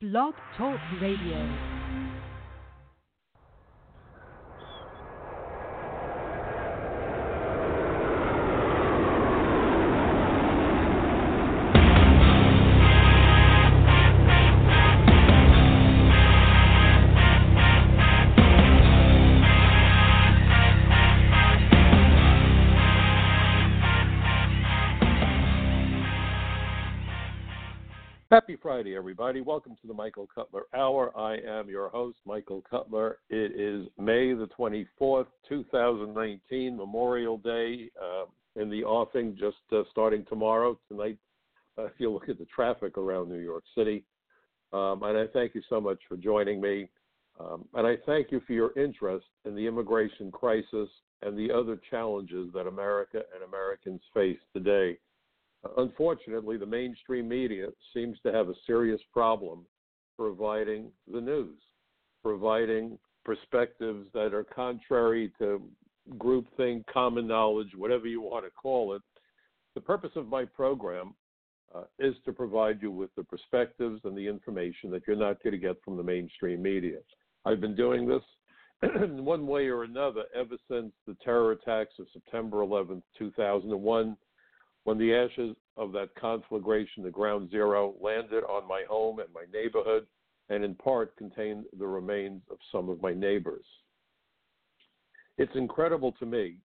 Blog Talk Radio. Happy Friday, everybody. Welcome to the Michael Cutler Hour. I am your host, Michael Cutler. It is May the 24th, 2019, Memorial Day uh, in the offing, just uh, starting tomorrow. Tonight, uh, if you look at the traffic around New York City. Um, and I thank you so much for joining me. Um, and I thank you for your interest in the immigration crisis and the other challenges that America and Americans face today. Unfortunately, the mainstream media seems to have a serious problem providing the news, providing perspectives that are contrary to groupthink, common knowledge, whatever you want to call it. The purpose of my program uh, is to provide you with the perspectives and the information that you're not going to get from the mainstream media. I've been doing this in one way or another ever since the terror attacks of September 11, 2001 when the ashes of that conflagration, the ground zero, landed on my home and my neighborhood, and in part contained the remains of some of my neighbors. It's incredible to me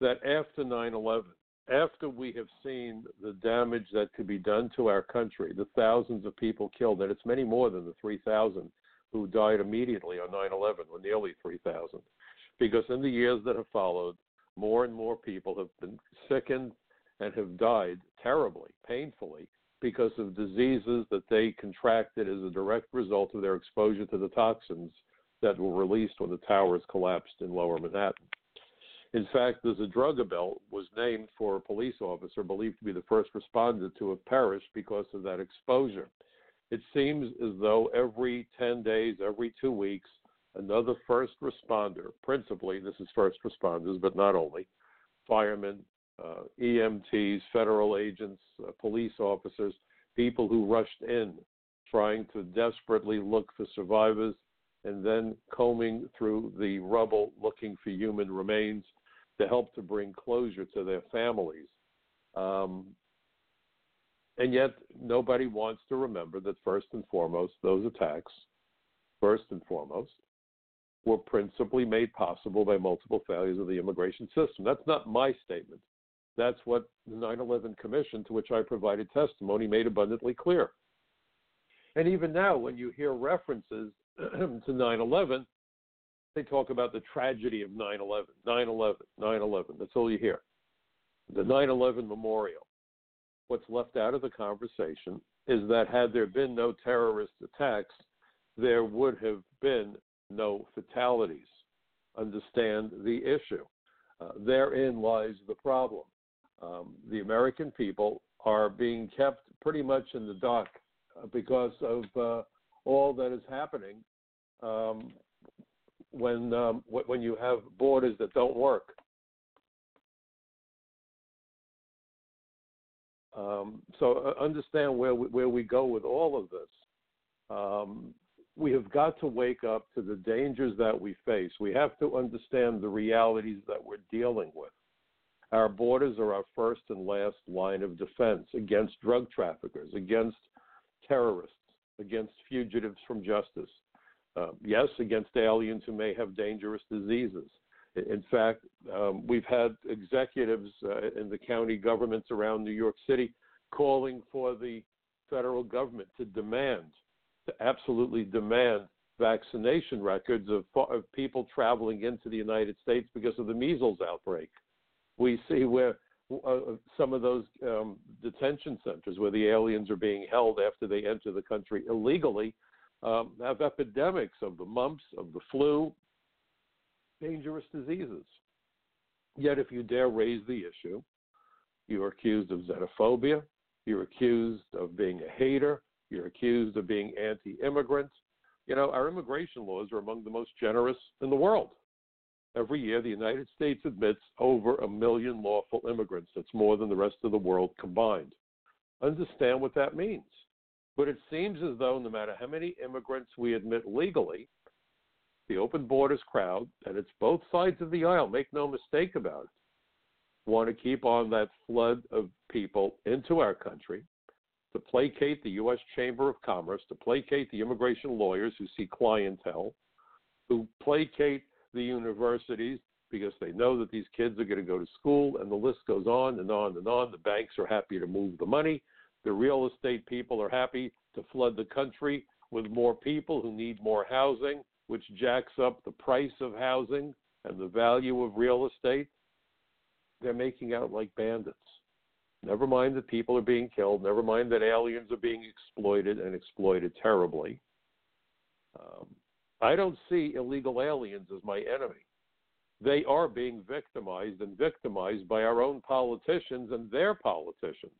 that after 9 11, after we have seen the damage that could be done to our country, the thousands of people killed, and it's many more than the 3,000 who died immediately on 9 11, or nearly 3,000, because in the years that have followed, more and more people have been sickened and have died terribly, painfully, because of diseases that they contracted as a direct result of their exposure to the toxins that were released when the towers collapsed in lower Manhattan. In fact, the Zadroga Belt was named for a police officer believed to be the first responder to have perished because of that exposure. It seems as though every 10 days, every two weeks, another first responder, principally, this is first responders, but not only, firemen, uh, EMTs, federal agents, uh, police officers, people who rushed in trying to desperately look for survivors and then combing through the rubble looking for human remains to help to bring closure to their families. Um, and yet, nobody wants to remember that first and foremost, those attacks, first and foremost, were principally made possible by multiple failures of the immigration system. That's not my statement. That's what the 9 11 Commission, to which I provided testimony, made abundantly clear. And even now, when you hear references to 9 11, they talk about the tragedy of 9 11, 9 11, 9 11. That's all you hear. The 9 11 memorial. What's left out of the conversation is that had there been no terrorist attacks, there would have been no fatalities. Understand the issue. Uh, therein lies the problem um, the American people are being kept pretty much in the dark uh, because of uh, all that is happening um, when um, when you have borders that don't work. Um, so uh, understand where we, where we go with all of this. Um, we have got to wake up to the dangers that we face. We have to understand the realities that we're dealing with. Our borders are our first and last line of defense against drug traffickers, against terrorists, against fugitives from justice. Uh, yes, against aliens who may have dangerous diseases. In fact, um, we've had executives uh, in the county governments around New York City calling for the federal government to demand, to absolutely demand vaccination records of, of people traveling into the United States because of the measles outbreak we see where uh, some of those um, detention centers where the aliens are being held after they enter the country illegally um, have epidemics of the mumps, of the flu, dangerous diseases. Yet, if you dare raise the issue, you're accused of xenophobia, you're accused of being a hater, you're accused of being anti immigrant. You know, our immigration laws are among the most generous in the world. Every year, the United States admits over a million lawful immigrants. That's more than the rest of the world combined. Understand what that means. But it seems as though no matter how many immigrants we admit legally, the open borders crowd, and it's both sides of the aisle, make no mistake about it, want to keep on that flood of people into our country to placate the U.S. Chamber of Commerce, to placate the immigration lawyers who see clientele, who placate the universities because they know that these kids are going to go to school, and the list goes on and on and on. The banks are happy to move the money. The real estate people are happy to flood the country with more people who need more housing, which jacks up the price of housing and the value of real estate. They're making out like bandits. Never mind that people are being killed. Never mind that aliens are being exploited and exploited terribly. Um, I don't see illegal aliens as my enemy. They are being victimized and victimized by our own politicians and their politicians.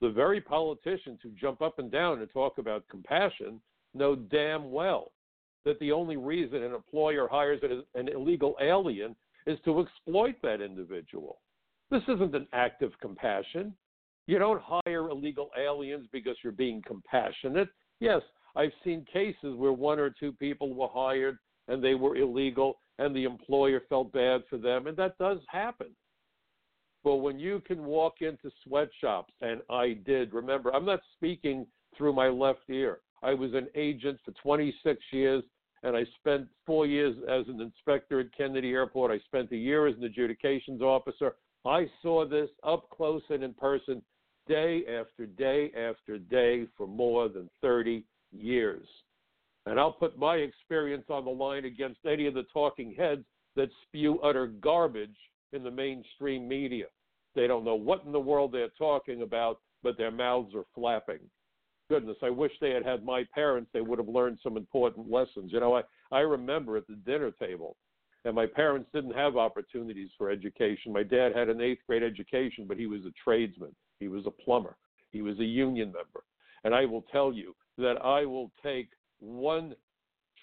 The very politicians who jump up and down and talk about compassion know damn well that the only reason an employer hires an illegal alien is to exploit that individual. This isn't an act of compassion. You don't hire illegal aliens because you're being compassionate. Yes, I've seen cases where one or two people were hired and they were illegal and the employer felt bad for them, and that does happen. But when you can walk into sweatshops, and I did, remember, I'm not speaking through my left ear. I was an agent for 26 years, and I spent four years as an inspector at Kennedy Airport. I spent a year as an adjudications officer. I saw this up close and in person day after day after day for more than 30 years. And I'll put my experience on the line against any of the talking heads that spew utter garbage in the mainstream media. They don't know what in the world they're talking about, but their mouths are flapping. Goodness, I wish they had had my parents. They would have learned some important lessons. You know, I, I remember at the dinner table, and my parents didn't have opportunities for education. My dad had an eighth grade education, but he was a tradesman. He was a plumber. He was a union member. And I will tell you that I will take one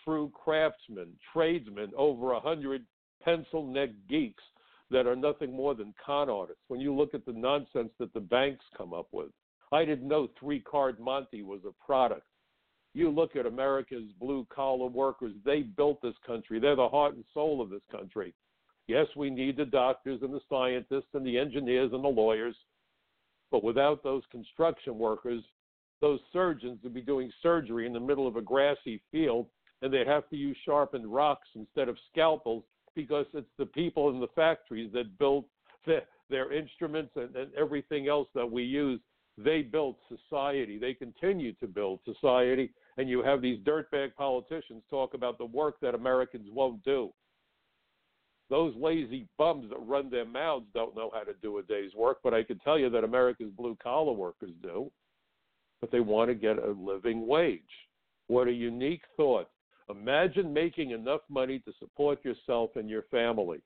true craftsman, tradesman, over a hundred pencil neck geeks that are nothing more than con artists. When you look at the nonsense that the banks come up with, I didn't know three card Monte was a product. You look at America's blue collar workers, they built this country. They're the heart and soul of this country. Yes, we need the doctors and the scientists and the engineers and the lawyers, but without those construction workers, those surgeons would be doing surgery in the middle of a grassy field and they'd have to use sharpened rocks instead of scalpels because it's the people in the factories that build the, their instruments and, and everything else that we use. They built society. They continue to build society. And you have these dirtbag politicians talk about the work that Americans won't do. Those lazy bums that run their mouths don't know how to do a day's work, but I can tell you that America's blue collar workers do but they want to get a living wage. What a unique thought. Imagine making enough money to support yourself and your family.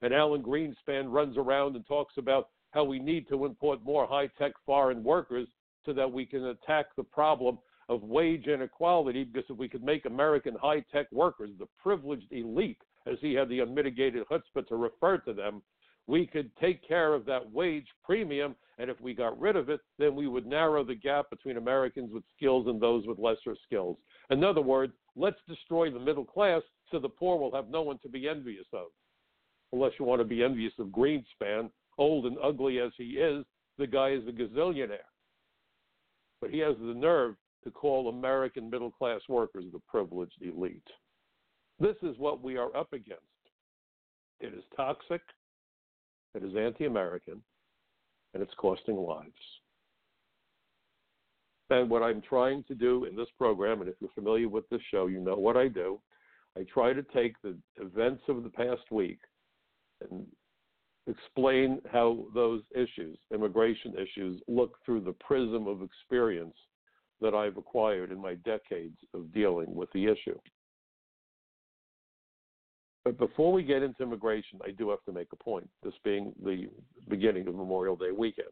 And Alan Greenspan runs around and talks about how we need to import more high tech foreign workers so that we can attack the problem of wage inequality. Because if we could make American high tech workers the privileged elite, as he had the unmitigated chutzpah to refer to them, we could take care of that wage premium. And if we got rid of it, then we would narrow the gap between Americans with skills and those with lesser skills. In other words, let's destroy the middle class so the poor will have no one to be envious of. Unless you want to be envious of Greenspan, old and ugly as he is, the guy is a gazillionaire. But he has the nerve to call American middle class workers the privileged elite. This is what we are up against. It is toxic, it is anti American, and it's costing lives. And what I'm trying to do in this program, and if you're familiar with this show, you know what I do. I try to take the events of the past week and explain how those issues, immigration issues, look through the prism of experience that I've acquired in my decades of dealing with the issue. But before we get into immigration, I do have to make a point, this being the beginning of Memorial Day weekend.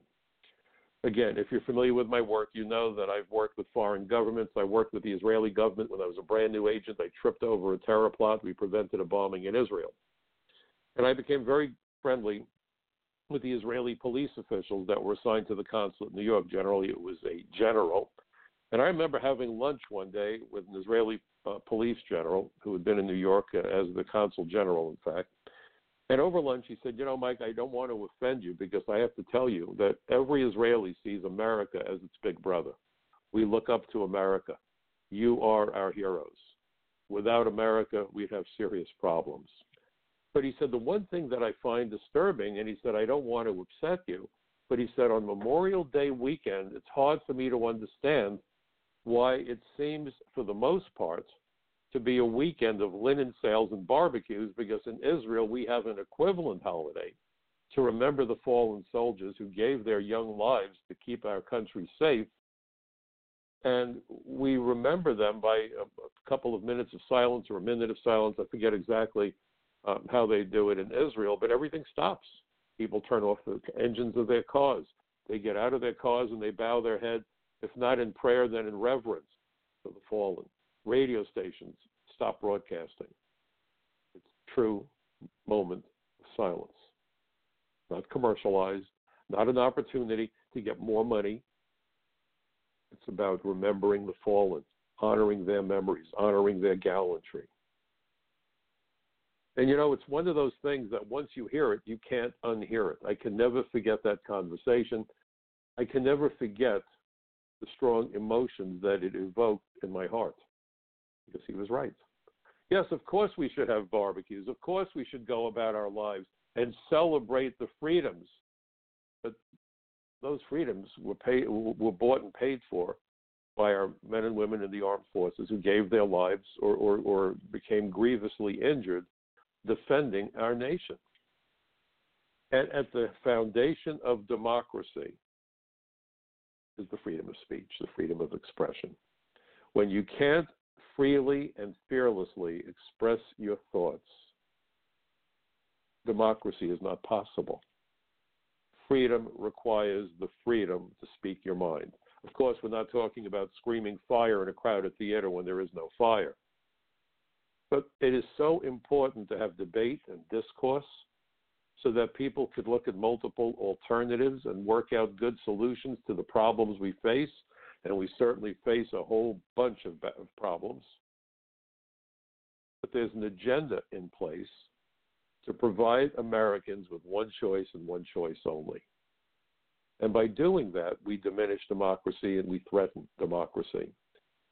Again, if you're familiar with my work, you know that I've worked with foreign governments. I worked with the Israeli government when I was a brand new agent. I tripped over a terror plot. We prevented a bombing in Israel. And I became very friendly with the Israeli police officials that were assigned to the consulate in New York. Generally, it was a general And I remember having lunch one day with an Israeli uh, police general who had been in New York uh, as the consul general, in fact. And over lunch, he said, You know, Mike, I don't want to offend you because I have to tell you that every Israeli sees America as its big brother. We look up to America. You are our heroes. Without America, we'd have serious problems. But he said, The one thing that I find disturbing, and he said, I don't want to upset you, but he said, on Memorial Day weekend, it's hard for me to understand why it seems, for the most part, to be a weekend of linen sales and barbecues because in Israel we have an equivalent holiday to remember the fallen soldiers who gave their young lives to keep our country safe. And we remember them by a, couple of minutes of silence or a minute of silence. I forget exactly um, how they do it in Israel, but everything stops. People turn off the engines of their cars. They get out of their cars and they bow their head, if not in prayer, then in reverence for the fallen radio stations stop broadcasting. It's a true moment of silence, not commercialized, not an opportunity to get more money. It's about remembering the fallen, honoring their memories, honoring their gallantry. And you know, it's one of those things that once you hear it, you can't unhear it. I can never forget that conversation. I can never forget the strong emotions that it evoked in my heart because he was right. Yes, of course we should have barbecues. Of course we should go about our lives and celebrate the freedoms. But those freedoms were paid, were bought and paid for by our men and women in the armed forces who gave their lives or, or, or became grievously injured defending our nation. And at the foundation of democracy is the freedom of speech, the freedom of expression. When you can't freely and fearlessly express your thoughts, democracy is not possible. Freedom requires the freedom to speak your mind. Of course, we're not talking about screaming fire in a crowded theater when there is no fire. But it is so important to have debate and discourse so that people could look at multiple alternatives and work out good solutions to the problems we face and we certainly face a whole bunch of, problems. But there's an agenda in place to provide Americans with one choice and one choice only. And by doing that, we diminish democracy and we threaten democracy.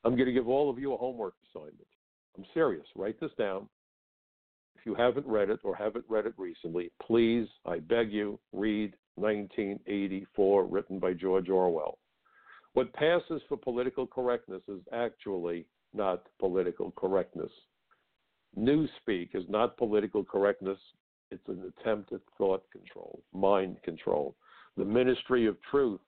I'm going to give all of you a homework assignment. I'm serious. Write this down. You haven't read it or haven't read it recently, please, I beg you, read 1984, written by George Orwell. What passes for political correctness is actually not political correctness. Newspeak is not political correctness, it's an attempt at thought control, mind control. The Ministry of Truth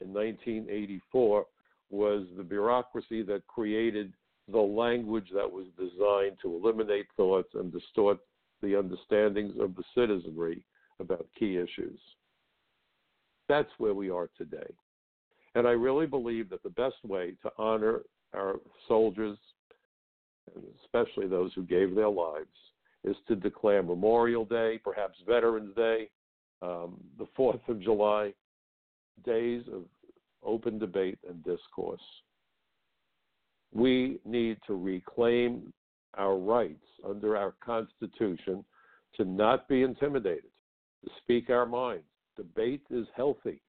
in 1984 was the bureaucracy that created the language that was designed to eliminate thoughts and distort the understandings of the citizenry about key issues. That's where we are today. And I really believe that the best way to honor our soldiers, and especially those who gave their lives, is to declare Memorial Day, perhaps Veterans Day, um, the 4th of July, days of open debate and discourse. We need to reclaim our rights under our Constitution to not be intimidated, to speak our minds. Debate is healthy.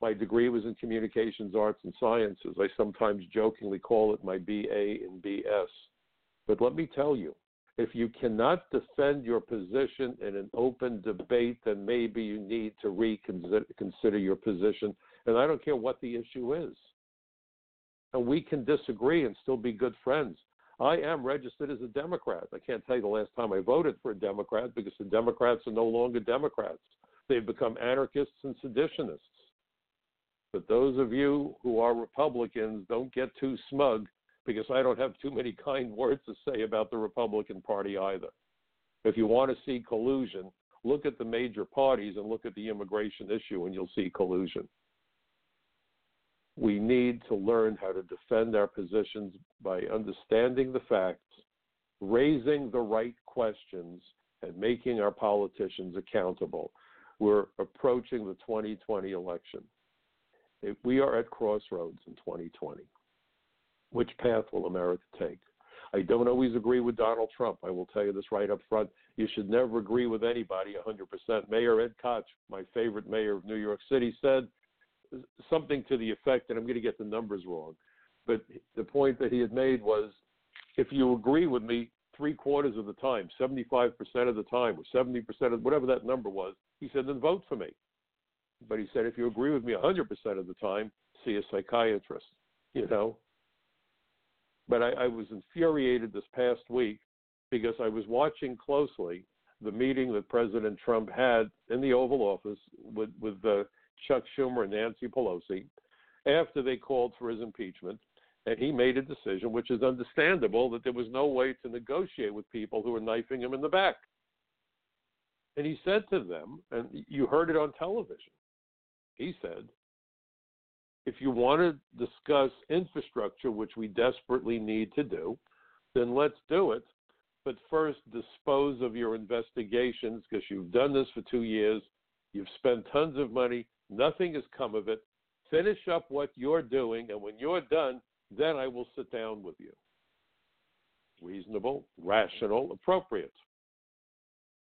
My degree was in communications arts and sciences. I sometimes jokingly call it my BA in BS. But let me tell you, if you cannot defend your position in an open debate, then maybe you need to reconsider your position. And I don't care what the issue is. And we can disagree and still be good friends. I am registered as a Democrat. I can't tell you the last time I voted for a Democrat because the Democrats are no longer Democrats. They've become anarchists and seditionists. But those of you who are Republicans, don't get too smug because I don't have too many kind words to say about the Republican Party either. If you want to see collusion, look at the major parties and look at the immigration issue, and you'll see collusion. We need to learn how to defend our positions by understanding the facts, raising the right questions, and making our politicians accountable. We're approaching the 2020 election we are at crossroads in 2020. which path will America take? I don't always agree with Donald Trump. I will tell you this right up front. You should never agree with anybody 100%. Mayor Ed Koch, my favorite mayor of New York City, said something to the effect, and I'm going to get the numbers wrong, but the point that he had made was if you agree with me three quarters of the time, 75% of the time, or 70% of whatever that number was, he said, then vote for me. But he said, if you agree with me 100% of the time, see a psychiatrist, you know? But I, I was infuriated this past week because I was watching closely the meeting that President Trump had in the Oval Office with, with uh, Chuck Schumer and Nancy Pelosi after they called for his impeachment. And he made a decision, which is understandable, that there was no way to negotiate with people who were knifing him in the back. And he said to them, and you heard it on television, he said, if you want to discuss infrastructure, which we desperately need to do, then let's do it. But first, dispose of your investigations because you've done this for two years. You've spent tons of money. Nothing has come of it. Finish up what you're doing, and when you're done, then I will sit down with you. Reasonable, rational, appropriate.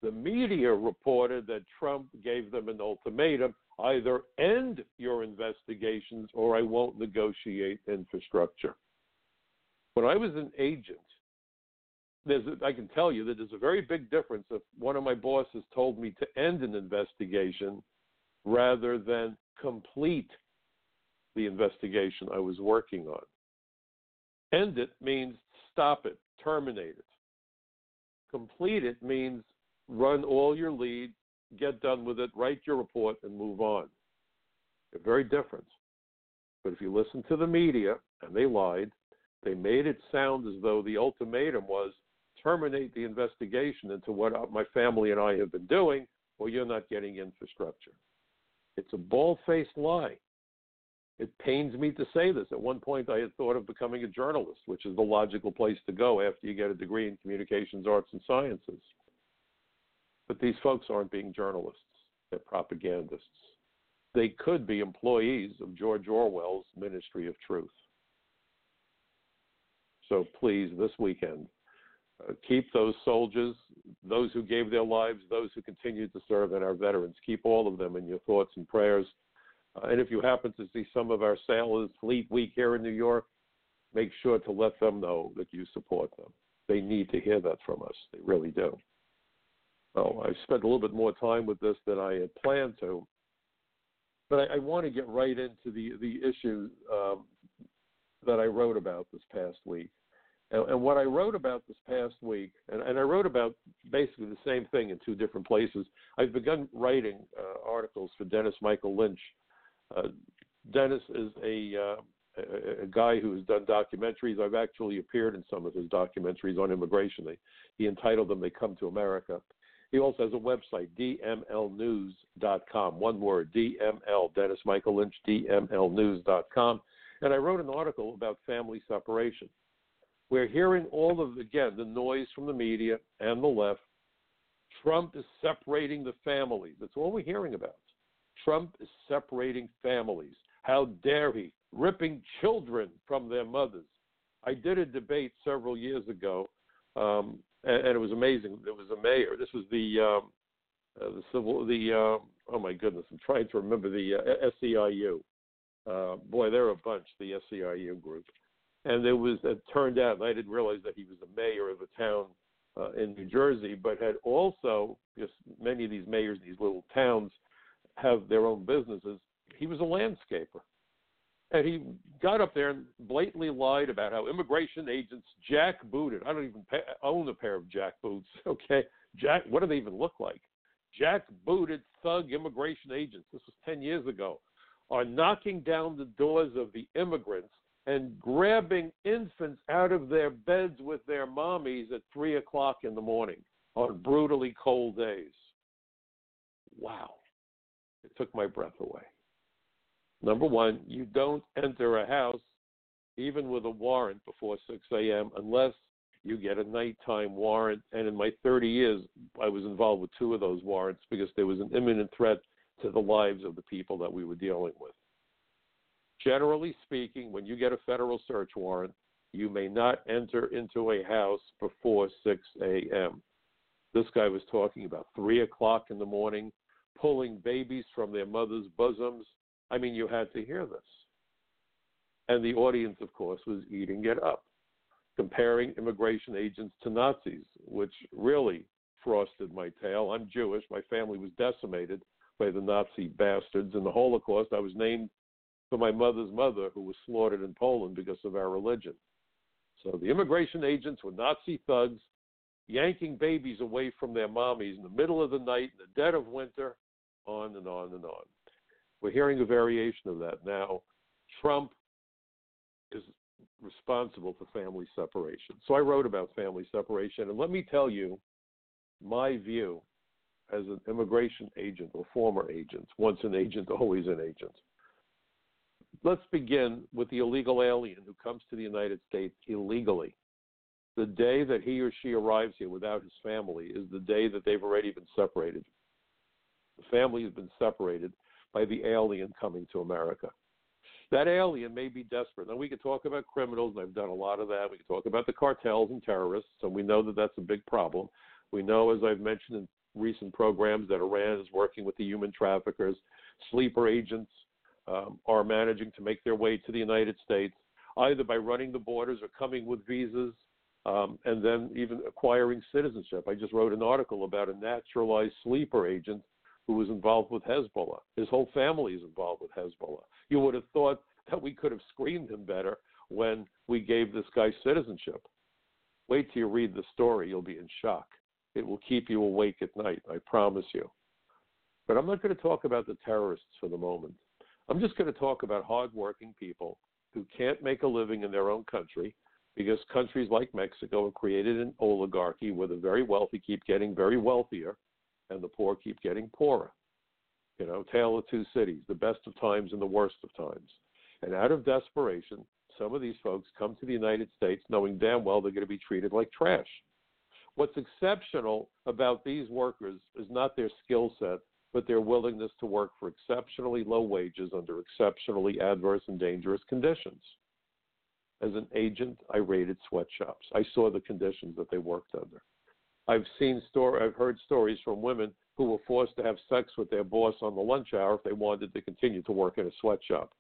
The media reported that Trump gave them an ultimatum either end your investigations or I won't negotiate infrastructure. When I was an agent, there's a, I can tell you that there's a very big difference if one of my bosses told me to end an investigation rather than complete the investigation I was working on. End it means stop it, terminate it. Complete it means run all your leads, get done with it, write your report, and move on. They're very different. But if you listen to the media, and they lied, they made it sound as though the ultimatum was terminate the investigation into what uh, my family and I have been doing, or you're not getting infrastructure. It's a bald faced lie. It pains me to say this. At one point, I had thought of becoming a journalist, which is the logical place to go after you get a degree in communications, arts, and sciences. But these folks aren't being journalists, they're propagandists. They could be employees of George Orwell's Ministry of Truth. So please, this weekend, uh, keep those soldiers, those who gave their lives, those who continue to serve, and our veterans. Keep all of them in your thoughts and prayers. Uh, and if you happen to see some of our sailors Fleet Week here in New York, make sure to let them know that you support them. They need to hear that from us. They really do. So I spent a little bit more time with this than I had planned to, but I, I want to get right into the the issue um, that I wrote about this past week. And, and, what I wrote about this past week, and, and, I wrote about basically the same thing in two different places. I've begun writing uh, articles for Dennis Michael Lynch. Uh, Dennis is a, uh, a, a guy who has done documentaries. I've actually appeared in some of his documentaries on immigration. He entitled them "They Come to America." He also has a website, dmlnews.com. One word, DML, Dennis Michael Lynch, dmlnews.com. And I wrote an article about family separation. We're hearing all of, again, the noise from the media and the left. Trump is separating the families. That's all we're hearing about. Trump is separating families. How dare he? Ripping children from their mothers. I did a debate several years ago um, and, and it was amazing. There was a mayor. This was the um, uh, the civil the uh, oh my goodness, I'm trying to remember the uh, SEIU. Uh, boy, they're a bunch, the SEIU group. And there was it turned out, and I didn't realize that he was the mayor of a town uh, in New Jersey, but had also just many of these mayors, these little towns, have their own businesses. He was a landscaper. And he got up there and blatantly lied about how immigration agents jackbooted. I don't even pay, own a pair of jack boots. Okay, jack. What do they even look like? Jackbooted thug immigration agents. This was ten years ago. Are knocking down the doors of the immigrants and grabbing infants out of their beds with their mommies at three o'clock in the morning on brutally cold days. Wow, it took my breath away. Number one, you don't enter a house even with a warrant before 6 a.m. unless you get a nighttime warrant. And in my 30 years, I was involved with two of those warrants because there was an imminent threat to the lives of the people that we were dealing with. Generally speaking, when you get a federal search warrant, You may not enter into a house before 6 a.m. This guy was talking about 3 o'clock in the morning, pulling babies from their mother's bosoms. I mean, you had to hear this. And the audience, of course, was eating it up, comparing immigration agents to Nazis, which really frosted my tail. I'm Jewish. My family was decimated by the Nazi bastards. In the Holocaust, I was named for my mother's mother, who was slaughtered in Poland because of our religion. So the immigration agents were Nazi thugs yanking babies away from their mommies in the middle of the night, in the dead of winter, on and on and on. We're hearing a variation of that now. Trump is responsible for family separation. So I wrote about family separation, and let me tell you my view as an immigration agent or former agent, once an agent, always an agent. Let's begin with the illegal alien who comes to the United States illegally. The day that he or she arrives here without his family is the day that they've already been separated. The family has been separated by the alien coming to America. That alien may be desperate. Now, we could talk about criminals, and I've done a lot of that. We could talk about the cartels and terrorists, and we know that that's a big problem. We know, as I've mentioned in recent programs, that Iran is working with the human traffickers. Sleeper agents um, are managing to make their way to the United States, either by running the borders or coming with visas, um, and then even acquiring citizenship. I just wrote an article about a naturalized sleeper agent who was involved with Hezbollah. His whole family is involved with Hezbollah. You would have thought that we could have screened him better when we gave this guy citizenship. Wait till you read the story, you'll be in shock. It will keep you awake at night, I promise you. But I'm not going to talk about the terrorists for the moment. I'm just going to talk about hardworking people who can't make a living in their own country because countries like Mexico have created an oligarchy where the very wealthy keep getting very wealthier and the poor keep getting poorer. You know, tale of two cities, the best of times and the worst of times. And out of desperation, some of these folks come to the United States knowing damn well they're going to be treated like trash. What's exceptional about these workers is not their skill set, but their willingness to work for exceptionally low wages under exceptionally adverse and dangerous conditions. As an agent, I raided sweatshops. I saw the conditions that they worked under. I've seen story, I've heard stories from women who were forced to have sex with their boss on the lunch hour if they wanted to continue to work in a sweatshop.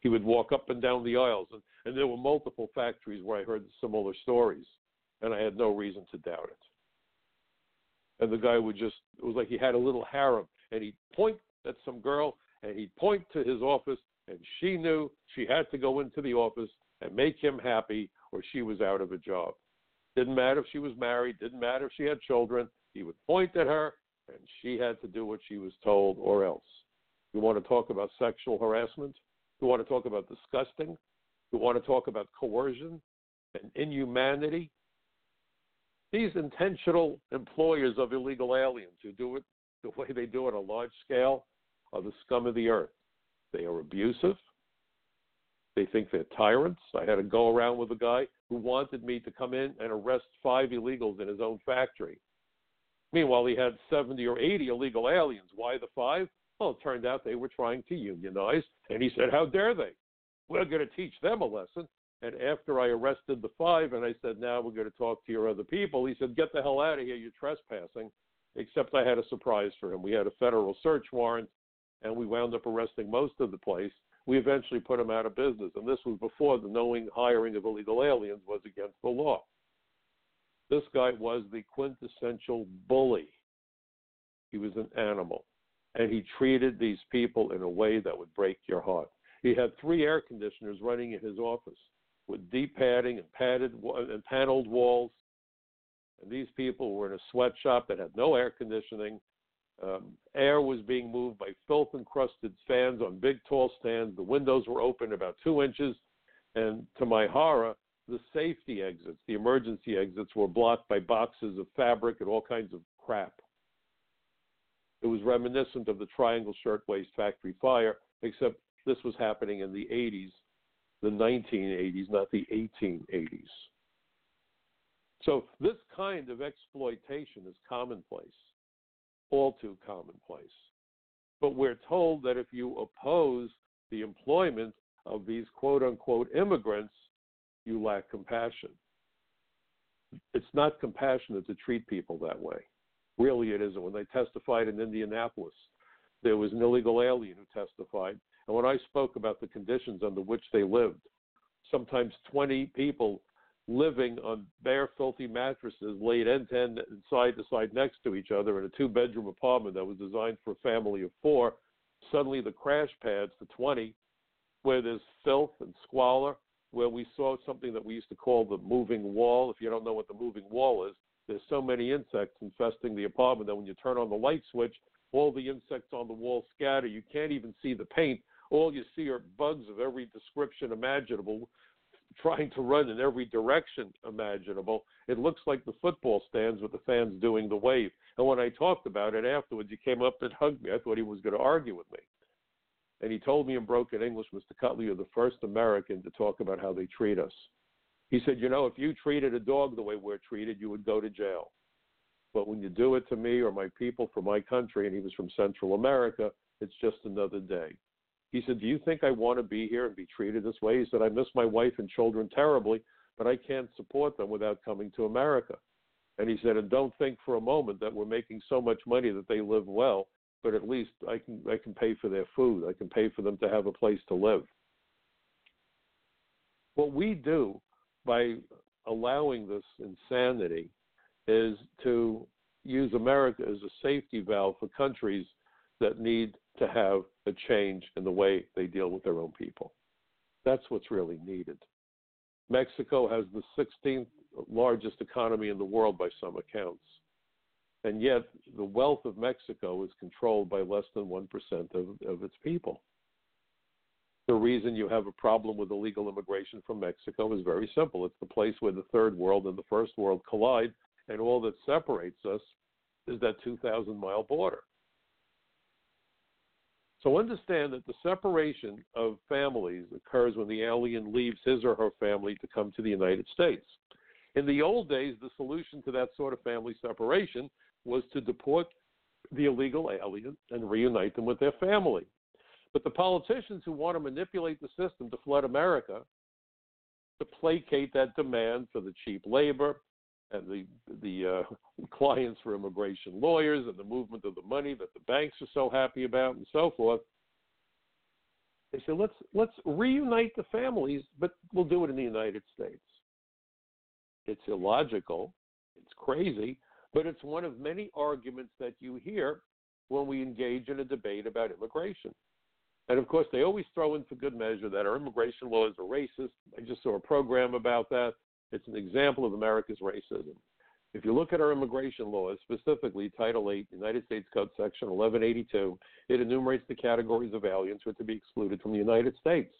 He would walk up and down the aisles, and, and there were multiple factories where I heard similar stories and I had no reason to doubt it. And the guy would just, it was like he had a little harem, and he'd point at some girl, and he'd point to his office, and she knew she had to go into the office and make him happy, or she was out of a job. Didn't matter if she was married, didn't matter if she had children. He would point at her, and she had to do what she was told, or else. You want to talk about sexual harassment? You want to talk about disgusting? You want to talk about coercion and inhumanity? These intentional employers of illegal aliens who do it the way they do it on a large scale are the scum of the earth. They are abusive. They think they're tyrants. I had to go around with a guy who wanted me to come in and arrest five illegals in his own factory. Meanwhile, he had 70 or 80 illegal aliens. Why the five? Well, it turned out they were trying to unionize. And he said, How dare they? We're going to teach them a lesson. And after I arrested the five and I said, now we're going to talk to your other people, he said, get the hell out of here, you're trespassing. Except I had a surprise for him. We had a federal search warrant and we wound up arresting most of the place. We eventually put him out of business. And this was before the knowing hiring of illegal aliens was against the law. This guy was the quintessential bully. He was an animal. And he treated these people in a way that would break your heart. He had three air conditioners running in his office with deep padding and padded and paneled walls. And these people were in a sweatshop that had no air conditioning. Um, air was being moved by filth encrusted fans on big tall stands. The windows were open about two inches. And to my horror, the safety exits, the emergency exits, were blocked by boxes of fabric and all kinds of crap. It was reminiscent of the Triangle Shirtwaist Factory fire, except this was happening in the 80s the 1980s, not the 1880s. So this kind of exploitation is commonplace, all too commonplace. But we're told that if you oppose the employment of these quote unquote immigrants, you lack compassion. It's not compassionate to treat people that way. Really, it isn't. When they testified in Indianapolis, there was an illegal alien who testified. And when I spoke about the conditions under which they lived, sometimes 20 people living on bare, filthy mattresses laid end to end, side to side next to each other in a two bedroom apartment that was designed for a family of four. Suddenly, the crash pads, the 20, where there's filth and squalor, where we saw something that we used to call the moving wall. If you don't know what the moving wall is, there's so many insects infesting the apartment that when you turn on the light switch, all the insects on the wall scatter. You can't even see the paint. All you see are bugs of every description imaginable trying to run in every direction imaginable. It looks like the football stands with the fans doing the wave. And when I talked about it afterwards, he came up and hugged me. I thought he was going to argue with me. And he told me in broken English, Mr. Cutler, you're the first American to talk about how they treat us. He said, You know, if you treated a dog the way we're treated, you would go to jail. But when you do it to me or my people from my country, and he was from Central America, it's just another day. He said, Do you think I want to be here and be treated this way? He said, I miss my wife and children terribly, but I can't support them without coming to America. And he said, And don't think for a moment that we're making so much money that they live well, but at least I can I can pay for their food. I can pay for them to have a place to live. What we do by allowing this insanity is to use America as a safety valve for countries that need to have a change in the way they deal with their own people. That's what's really needed. Mexico has the 16th largest economy in the world by some accounts. And yet, the wealth of Mexico is controlled by less than 1% of, of its people. The reason you have a problem with illegal immigration from Mexico is very simple. It's the place where the third world and the first world collide, and all that separates us is that 2,000 mile border. So understand that the separation of families occurs when the alien leaves his or her family to come to the United States. In the old days, the solution to that sort of family separation was to deport the illegal alien and reunite them with their family. But the politicians who want to manipulate the system to flood America, to placate that demand for the cheap labor, and the the uh, clients for immigration lawyers and the movement of the money that the banks are so happy about and so forth. They say let's let's reunite the families, but we'll do it in the United States. It's illogical, it's crazy, but it's one of many arguments that you hear when we engage in a debate about immigration. And of course, they always throw in for good measure that our immigration laws are racist. I just saw a program about that. It's an example of America's racism. If you look at our immigration laws, specifically Title 8, United States Code Section 1182, it enumerates the categories of aliens who are to be excluded from the United States.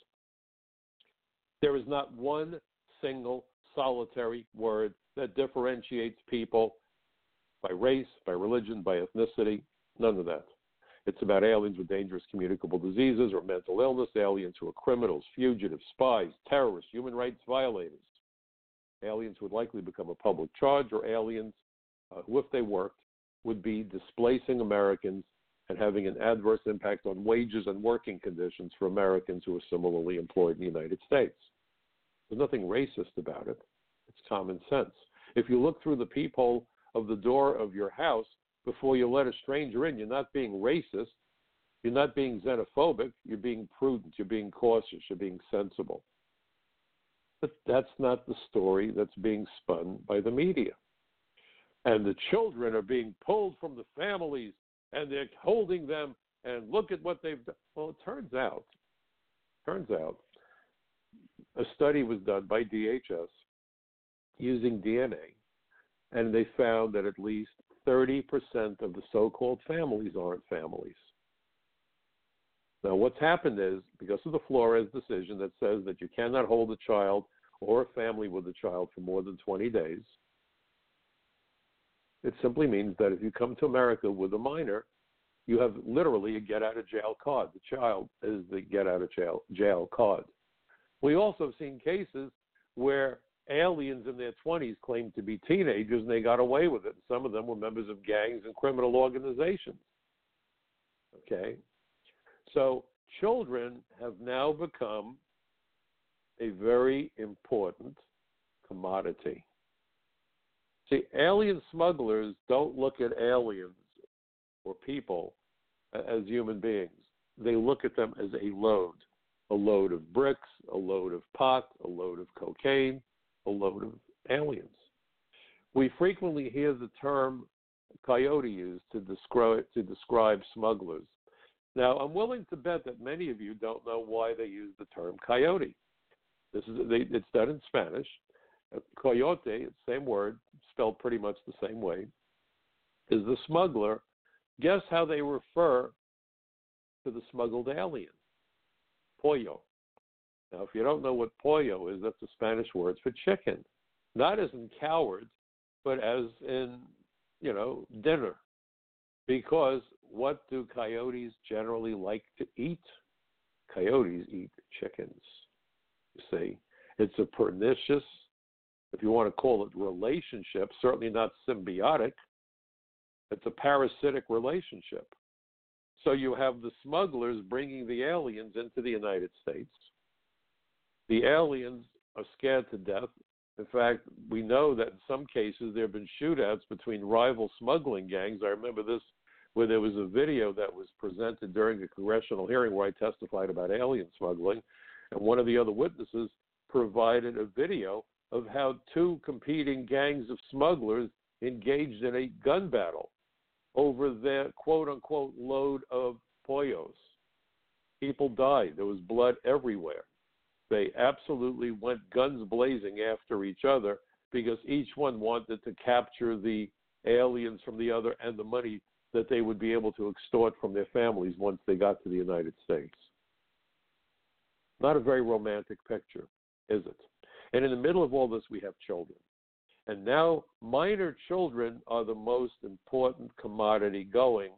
There is not one single solitary word that differentiates people by race, by religion, by ethnicity, none of that. It's about aliens with dangerous communicable diseases or mental illness, aliens who are criminals, fugitives, spies, terrorists, human rights violators aliens would likely become a public charge, or aliens uh, who, if they worked, would be displacing Americans and having an adverse impact on wages and working conditions for Americans who are similarly employed in the United States. There's nothing racist about it. It's common sense. If you look through the peephole of the door of your house before you let a stranger in, you're not being racist. You're not being xenophobic. You're being prudent. You're being cautious. You're being sensible. But that's not the story that's being spun by the media. And the children are being pulled from the families and they're holding them and look at what they've done. Well, it turns out, turns out, a study was done by DHS using DNA, and they found that at least 30% of the so called families aren't families. Now, what's happened is because of the Flores decision that says that you cannot hold a child or a family with a child for more than 20 days, it simply means that if you come to America with a minor, you have literally a get out of jail card. The child is the get out of jail, jail card. We also have seen cases where aliens in their 20s claimed to be teenagers and they got away with it. Some of them were members of gangs and criminal organizations. Okay? So children have now become a very important commodity. See, alien smugglers don't look at aliens or people as human beings. They look at them as a load a load of bricks, a load of pot, a load of cocaine, a load of aliens. We frequently hear the term coyote used to describe, to describe smugglers. Now, I'm willing to bet that many of you don't know why they use the term coyote. This is they, it's done in Spanish. Uh, coyote, same word, spelled pretty much the same way, is the smuggler. Guess how they refer to the smuggled alien? Pollo. Now, if you don't know what pollo is, that's the Spanish word for chicken. Not as in coward, but as in, you know, dinner. Because what do coyotes generally like to eat? Coyotes eat chickens. You see, it's a pernicious, if you want to call it relationship, certainly not symbiotic. It's a parasitic relationship. So you have the smugglers bringing the aliens into the United States. The aliens are scared to death. In fact, we know that in some cases there have been shootouts between rival smuggling gangs. I remember this where there was a video that was presented during a congressional hearing where I testified about alien smuggling, and one of the other witnesses provided a video of how two competing gangs of smugglers engaged in a gun battle over their quote unquote load of pollos. People died. There was blood everywhere. They absolutely went guns blazing after each other because each one wanted to capture the aliens from the other and the money that they would be able to extort from their families once they got to the United States. Not a very romantic picture, is it? And in the middle of all this, we have children. And now minor children are the most important commodity going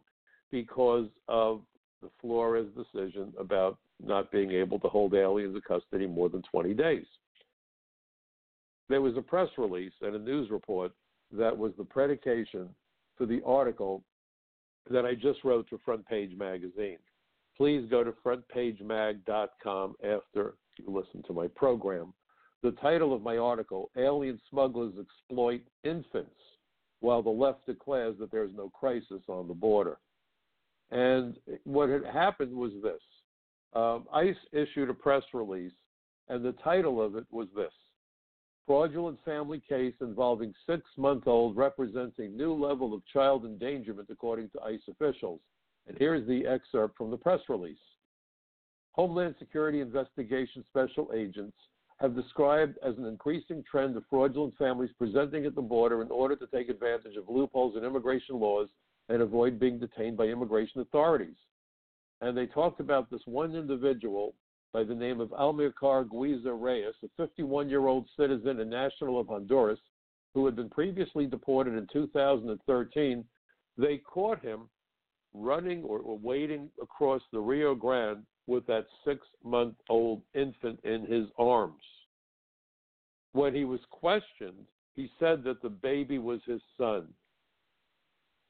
because of the Flores decision about not being able to hold aliens in custody more than 20 days. There was a press release and a news report that was the predication for the article that I just wrote for Front Page Magazine. Please go to frontpagemag.com after you listen to my program the title of my article, Alien Smugglers Exploit Infants, while the left declares that there is no crisis on the border. And what had happened was this um, ICE issued a press release, and the title of it was this Fraudulent Family Case Involving Six Month Old Represents a New Level of Child Endangerment, according to ICE officials. And here's the excerpt from the press release Homeland Security Investigation Special Agents have described as an increasing trend of fraudulent families presenting at the border in order to take advantage of loopholes in immigration laws and avoid being detained by immigration authorities. And they talked about this one individual by the name of Amilcar Guiza Reyes, a 51 year old citizen and national of Honduras who had been previously deported in 2013. They caught him running or, or wading across the Rio Grande with that six month old infant in his arms. When he was questioned, he said that the baby was his son.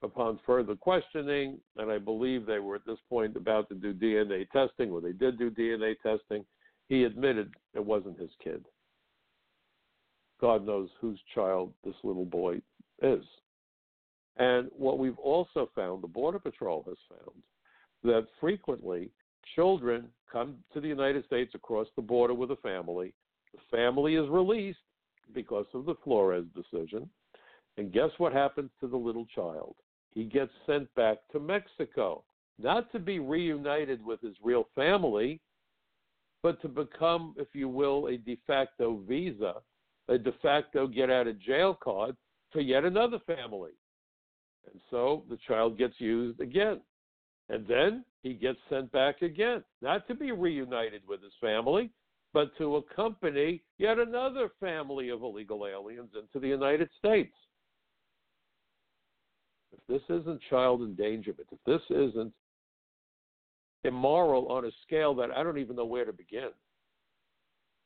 Upon further questioning, and I believe they were at this point about to do DNA testing, or they did do DNA testing, he admitted it wasn't his kid. God knows whose child this little boy is. And what we've also found, the Border Patrol has found, that frequently children come to the United States across the border with a family. The family is released because of the Flores decision. And guess what happens to the little child? He gets sent back to Mexico, not to be reunited with his real family, but to become, if you will, a de facto visa, a de facto get out of jail card for yet another family. And so the child gets used again. And then he gets sent back again, not to be reunited with his family, but to accompany yet another family of illegal aliens into the United States. If this isn't child endangerment, if this isn't immoral on a scale that I don't even know where to begin.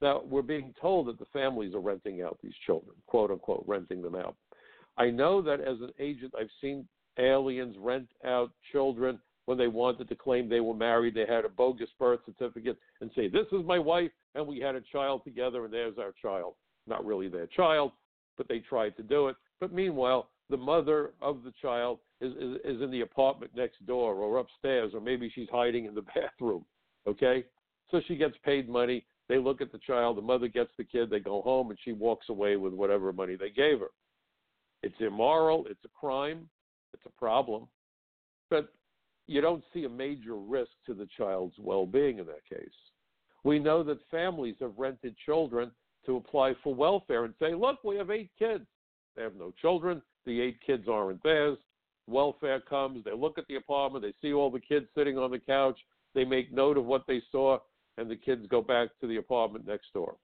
Now, we're being told that the families are renting out these children, quote unquote, renting them out. I know that as an agent, I've seen aliens rent out children when they wanted to claim they were married, they had a bogus birth certificate and say, This is my wife, and we had a child together, and there's our child. Not really their child, but they tried to do it. But meanwhile, the mother of the child is, is, is in the apartment next door or upstairs, or maybe she's hiding in the bathroom. Okay? So she gets paid money. They look at the child, the mother gets the kid, they go home, and she walks away with whatever money they gave her. It's immoral, it's a crime, it's a problem. But you don't see a major risk to the child's well being in that case. We know that families have rented children to apply for welfare and say, look, we have eight kids. They have no children. The eight kids aren't theirs. Welfare comes. They look at the apartment. They see all the kids sitting on the couch. They make note of what they saw, and the kids go back to the apartment next door.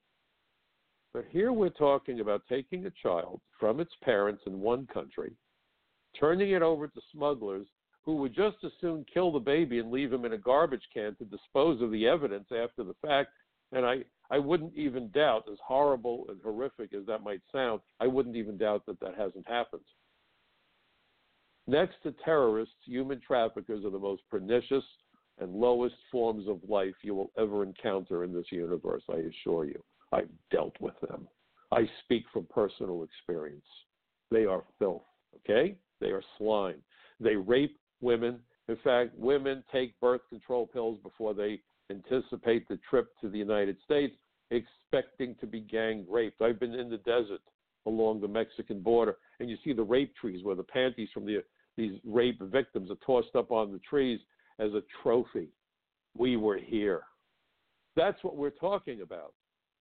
But here we're talking about taking a child from its parents in one country, turning it over to smugglers who would just as soon kill the baby and leave him in a garbage can to dispose of the evidence after the fact. And I, I wouldn't even doubt, as horrible and horrific as that might sound, I wouldn't even doubt that that hasn't happened. Next to terrorists, human traffickers are the most pernicious and lowest forms of life you will ever encounter in this universe, I assure you. I've dealt with them. I speak from personal experience. They are filth, okay? They are slime. They rape women. In fact, women take birth control pills before they anticipate the trip to the United States, expecting to be gang raped. I've been in the desert along the Mexican border, and you see the rape trees where the panties from the these rape victims are tossed up on the trees as a trophy. We were here. That's what we're talking about.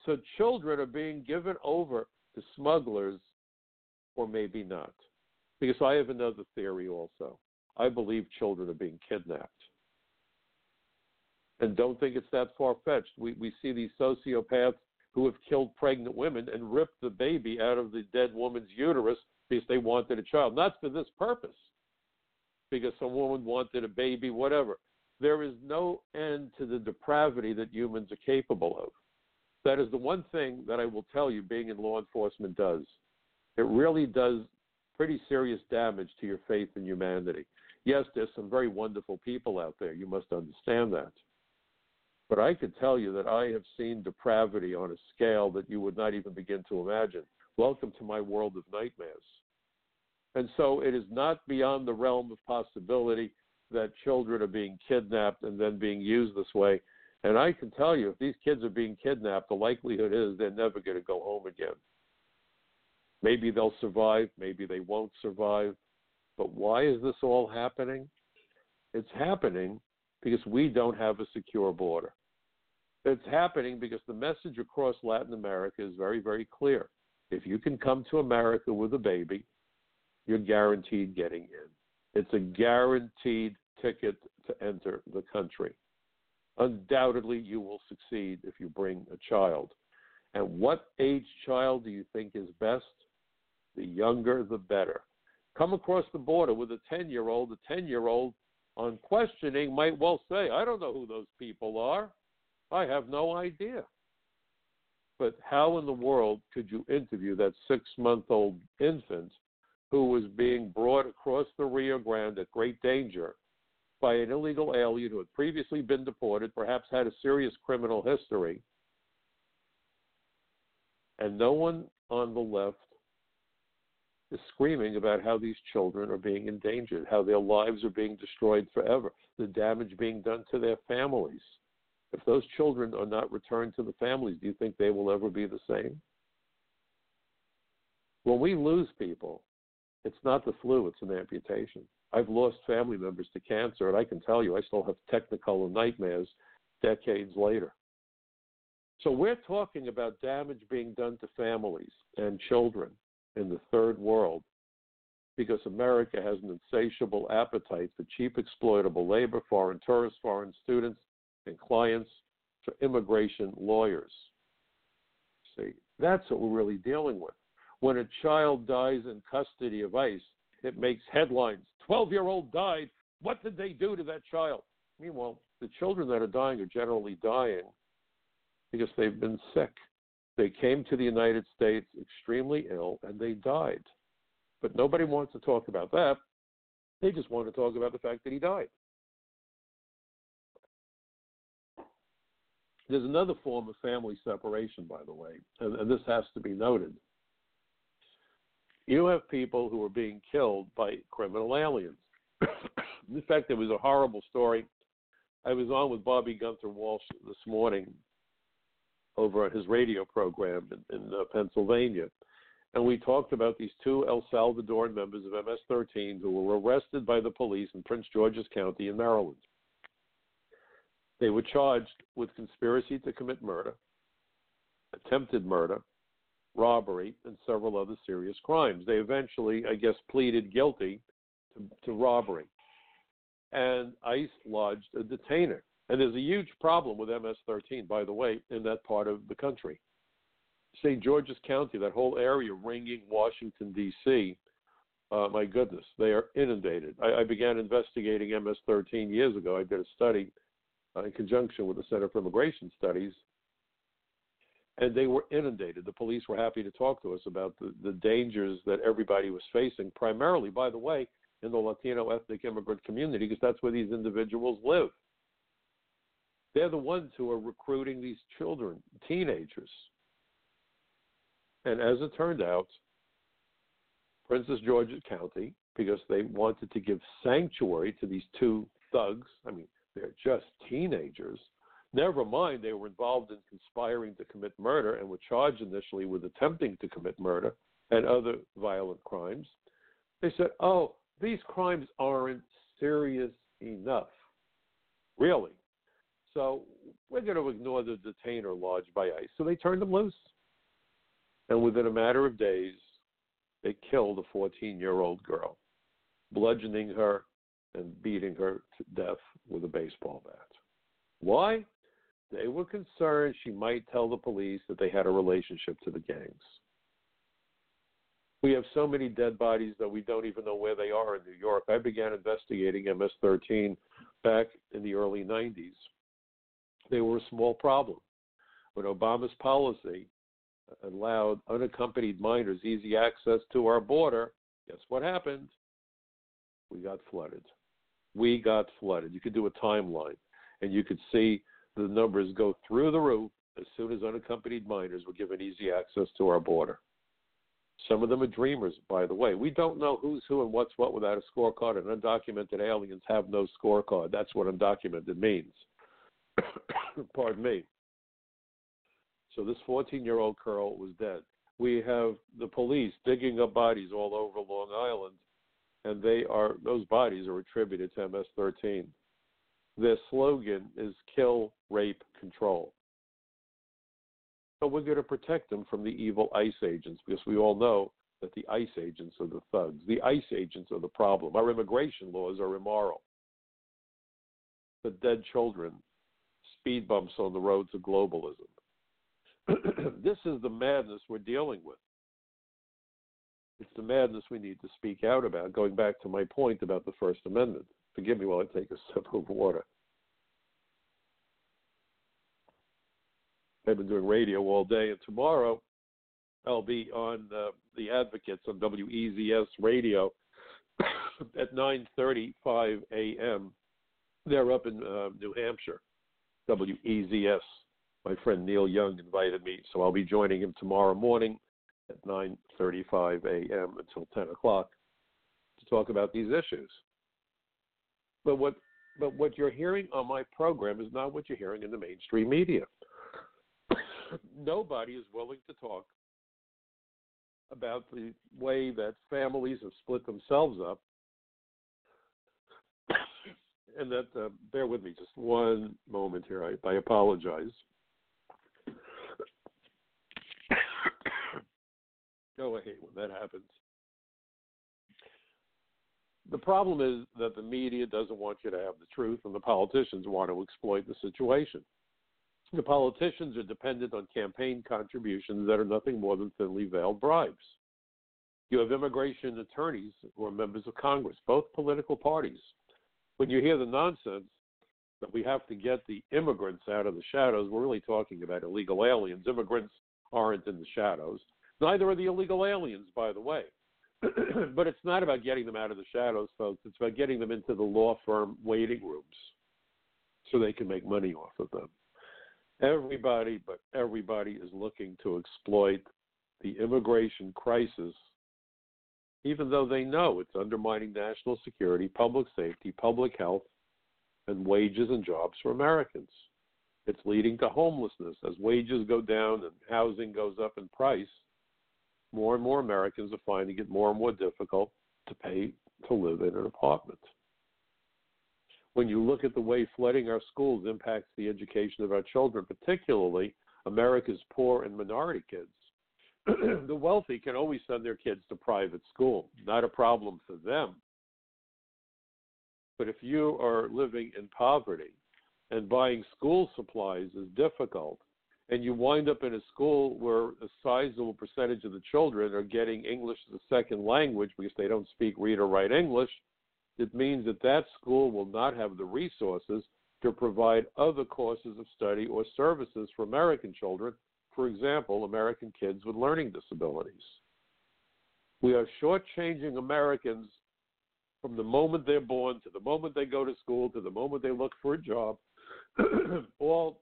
So children are being given over to smugglers, or maybe not. Because I have another theory also. I believe children are being kidnapped. And don't think it's that far fetched. We, we see these sociopaths who have killed pregnant women and ripped the baby out of the dead woman's uterus because they wanted a child. Not for this purpose, because some woman wanted a baby, whatever. There is no end to the depravity that humans are capable of. That is the one thing that I will tell you being in law enforcement does. It really does pretty serious damage to your faith in humanity. Yes, there's some very wonderful people out there. You must understand that. But I can tell you that I have seen depravity on a scale that you would not even begin to imagine. Welcome to my world of nightmares. And so it is not beyond the realm of possibility that children are being kidnapped and then being used this way. And I can tell you, if these kids are being kidnapped, the likelihood is they're never going to go home again. Maybe they'll survive, maybe they won't survive. But why is this all happening? It's happening because we don't have a secure border. It's happening because the message across Latin America is very, very clear. If you can come to America with a baby, you're guaranteed getting in. It's a guaranteed ticket to enter the country. Undoubtedly, you will succeed if you bring a child. And what age child do you think is best? The younger, the better. Come across the border with a 10 year old, a 10 year old on questioning might well say, I don't know who those people are. I have no idea. But how in the world could you interview that six month old infant who was being brought across the Rio Grande at great danger by an illegal alien who had previously been deported, perhaps had a serious criminal history? And no one on the left is screaming about how these children are being endangered, how their lives are being destroyed forever, the damage being done to their families. If those children are not returned to the families, do you think they will ever be the same? When we lose people, it's not the flu, it's an amputation. I've lost family members to cancer, and I can tell you I still have technicolor nightmares decades later. So we're talking about damage being done to families and children in the third world because America has an insatiable appetite for cheap exploitable labor, foreign tourists, foreign students, and clients, for immigration lawyers. See, that's what we're really dealing with. When a child dies in custody of ICE, it makes headlines. 12 year old died. What did they do to that child? Meanwhile, the children that are dying are generally dying because they've been sick. They came to the United States extremely ill and they died. But nobody wants to talk about that. They just want to talk about the fact that he died. There's another form of family separation, by the way, and, and this has to be noted. You have people who are being killed by criminal aliens. in fact, there was a horrible story. I was on with Bobby Gunther Walsh this morning over at his radio program in, in uh, Pennsylvania, and we talked about these two El Salvadoran members of MS-13 who were arrested by the police in Prince George's County in Maryland. They were charged with conspiracy to commit murder, attempted murder, robbery, and several other serious crimes. They eventually, I guess, pleaded guilty to, to robbery. And ICE lodged a detainer. And there's a huge problem with MS 13, by the way, in that part of the country. St. George's County, that whole area ringing Washington, D.C., uh, my goodness, they are inundated. I, I began investigating MS 13 years ago. I did a study uh, in conjunction with the Center for Immigration Studies and they were inundated. The police were happy to talk to us about the, the dangers that everybody was facing, primarily, by the way, in the Latino ethnic immigrant community, because that's where these individuals live. They're the ones who are recruiting these children, teenagers. And as it turned out, Princess George's County, because they wanted to give sanctuary to these two thugs, I mean, they're just teenagers Never mind, they were involved in conspiring to commit murder and were charged initially with attempting to commit murder and other violent crimes. They said, oh, these crimes aren't serious enough. Really? So we're going to ignore the detainer lodged by ICE. So they turned them loose. And within a matter of days, they killed a 14 year old girl, bludgeoning her and beating her to death with a baseball bat. Why? They were concerned she might tell the police that they had a relationship to the gangs. We have so many dead bodies that we don't even know where they are in New York. I began investigating MS 13 back in the early 90s. They were a small problem. When Obama's policy allowed unaccompanied minors easy access to our border, guess what happened? We got flooded. We got flooded. You could do a timeline and you could see the numbers go through the roof as soon as unaccompanied minors were given easy access to our border. Some of them are dreamers, by the way. We don't know who's who and what's what without a scorecard, and undocumented aliens have no scorecard. That's what undocumented means. Pardon me. So this 14 year old girl was dead. We have the police digging up bodies all over Long Island, and they are those bodies are attributed to MS 13. Their slogan is kill, rape, control. So we're going to protect them from the evil ICE agents because we all know that the ICE agents are the thugs. The ICE agents are the problem. Our immigration laws are immoral. The dead children, speed bumps on the road to globalism. this is the madness we're dealing with. It's the madness we need to speak out about, going back to my point about the First Amendment. Forgive me while I take a sip of water. I've been doing radio all day, and tomorrow I'll be on uh, the Advocates on WEZS Radio at 9:35 a.m. They're up in uh, New Hampshire. WEZS. My friend Neil Young invited me, so I'll be joining him tomorrow morning at 9:35 a.m. until 10 o'clock to talk about these issues. But what but what you're hearing on my program is not what you're hearing in the mainstream media. Nobody is willing to talk about the way that families have split themselves up. and that, uh, bear with me just one moment here. I, I apologize. I hate when that happens. The problem is that the media doesn't want you to have the truth, and the politicians want to exploit the situation. The politicians are dependent on campaign contributions that are nothing more than thinly veiled bribes. You have immigration attorneys who are members of Congress, both political parties. When you hear the nonsense that we have to get the immigrants out of the shadows, we're really talking about illegal aliens. Immigrants aren't in the shadows. Neither are the illegal aliens, by the way. but it's not about getting them out of the shadows, folks. It's about getting them into the law firm waiting rooms so they can make money off of them. Everybody, but everybody is looking to exploit the immigration crisis, even though they know it's undermining national security, public safety, public health, and wages and jobs for Americans. It's leading to homelessness as wages go down and housing goes up in price. More and more Americans are finding it more and more difficult to pay to live in an apartment when you look at the way flooding our schools impacts the education of our children, particularly America's poor and minority kids. the wealthy can always send their kids to private school, not a problem for them. But if you are living in poverty and buying school supplies is difficult, and you wind up in a school where a sizable percentage of the children are getting English as a second language because they don't speak, read, or write English, it means that that school will not have the resources to provide other courses of study or services for American children, for example, American kids with learning disabilities. We are shortchanging Americans from the moment they're born to the moment they go to school to the moment they look for a job, all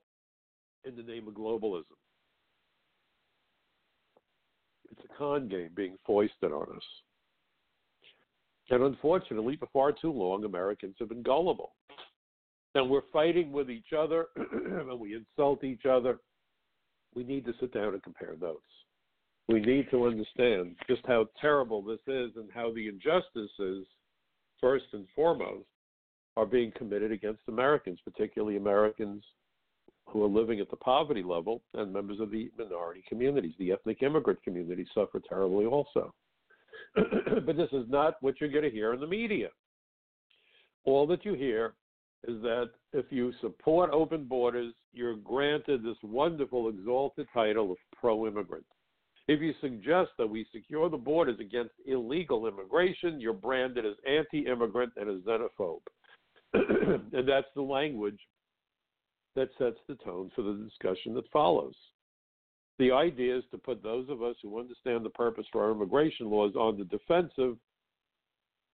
in the name of globalism. It's a con game being foisted on us. And unfortunately, for far too long, Americans have been gullible. And we're fighting with each other and we insult each other. We need to sit down and compare notes. We need to understand just how terrible this is and how the injustices, first and foremost, are being committed against Americans, particularly Americans who are living at the poverty level and members of the minority communities. The ethnic immigrant community suffer terribly also. but this is not what you're going to hear in the media. All that you hear is that if you support open borders, you're granted this wonderful, exalted title of pro immigrant. If you suggest that we secure the borders against illegal immigration, you're branded as anti immigrant and a xenophobe. and that's the language that sets the tone for the discussion that follows. The idea is to put those of us who understand the purpose for our immigration laws on the defensive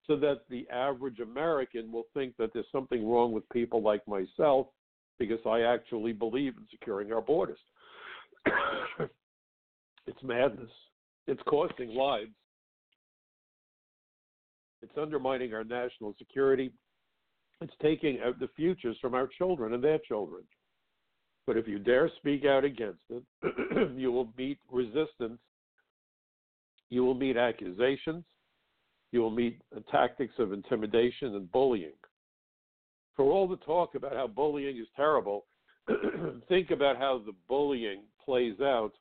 so that the average American will think that there's something wrong with people like myself because I actually believe in securing our borders. it's madness. It's costing lives. It's undermining our national security. It's taking out the futures from our children and their children. But if you dare speak out against it, you will meet resistance. You will meet accusations. You will meet uh, tactics of intimidation and bullying. For all the talk about how bullying is terrible, think about how the bullying plays out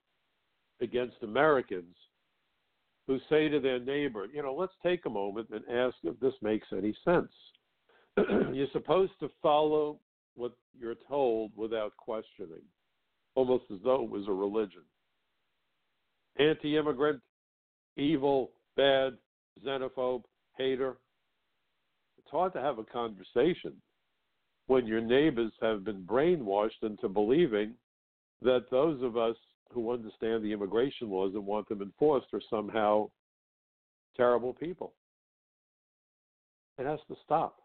against Americans who say to their neighbor, you know, let's take a moment and ask if this makes any sense. You're supposed to follow what you're told without questioning, almost as though it was a religion. Anti immigrant, evil, bad, xenophobe, hater. It's hard to have a conversation when your neighbors have been brainwashed into believing that those of us who understand the immigration laws and want them enforced are somehow terrible people. It has to stop.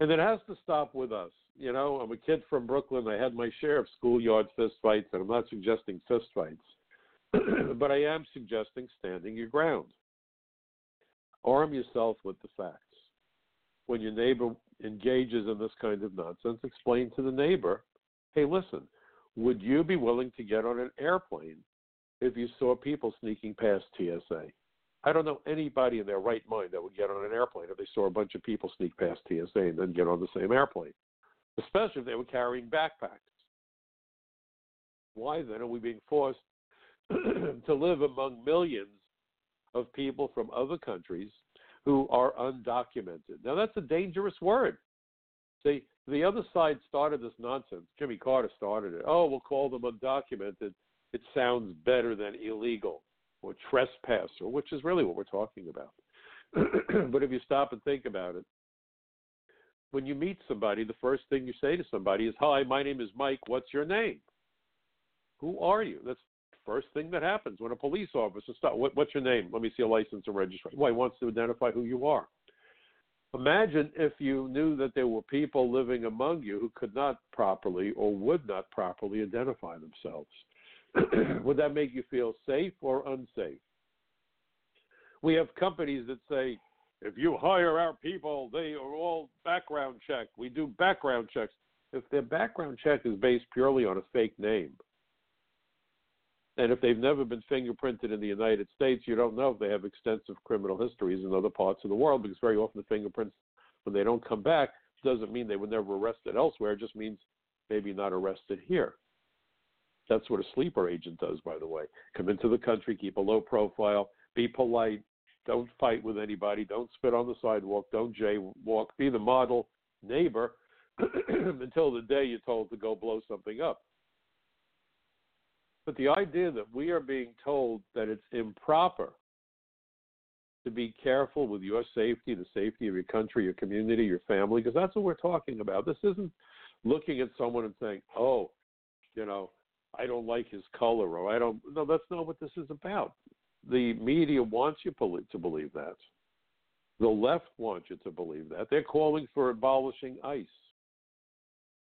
And it has to stop with us. You know, I'm a kid from Brooklyn. I had my share of schoolyard fistfights, and I'm not suggesting fistfights, but I am suggesting standing your ground. Arm yourself with the facts. When your neighbor engages in this kind of nonsense, explain to the neighbor, hey, listen, would you be willing to get on an airplane if you saw people sneaking past TSA? I don't know anybody in their right mind that would get on an airplane if they saw a bunch of people sneak past TSA and then get on the same airplane especially if they were carrying backpacks. Why then are we being forced to live among millions of people from other countries who are undocumented? Now, that's a dangerous word. See, the other side started this nonsense. Jimmy Carter started it. Oh, we'll call them undocumented. It sounds better than illegal or trespasser, which is really what we're talking about. but if you stop and think about it, when you meet somebody, the first thing you say to somebody is, Hi, my name is Mike. What's your name? Who are you? That's the first thing that happens when a police officer stops. What, what's your name? Let me see a license and registration. Well, he wants to identify who you are. Imagine if you knew that there were people living among you who could not properly or would not properly identify themselves. would that make you feel safe or unsafe? We have companies that say, if you hire our people, they are all background checked. We do background checks. If their background check is based purely on a fake name, and if they've never been fingerprinted in the United States, you don't know if they have extensive criminal histories in other parts of the world because very often the fingerprints, when they don't come back, doesn't mean they were never arrested elsewhere. It just means maybe not arrested here. That's what a sleeper agent does, by the way. Come into the country, keep a low profile, be polite, don't fight with anybody, don't spit on the sidewalk, don't jaywalk, be the model neighbor until the day you're told to go blow something up. But the idea that we are being told that it's improper to be careful with your safety, the safety of your country, your community, your family, because that's what we're talking about. This isn't looking at someone and saying, oh, you know, I don't like his color or I don't. No, that's not what this is about. The media wants you to believe that. The left wants you to believe that. They're calling for abolishing ICE.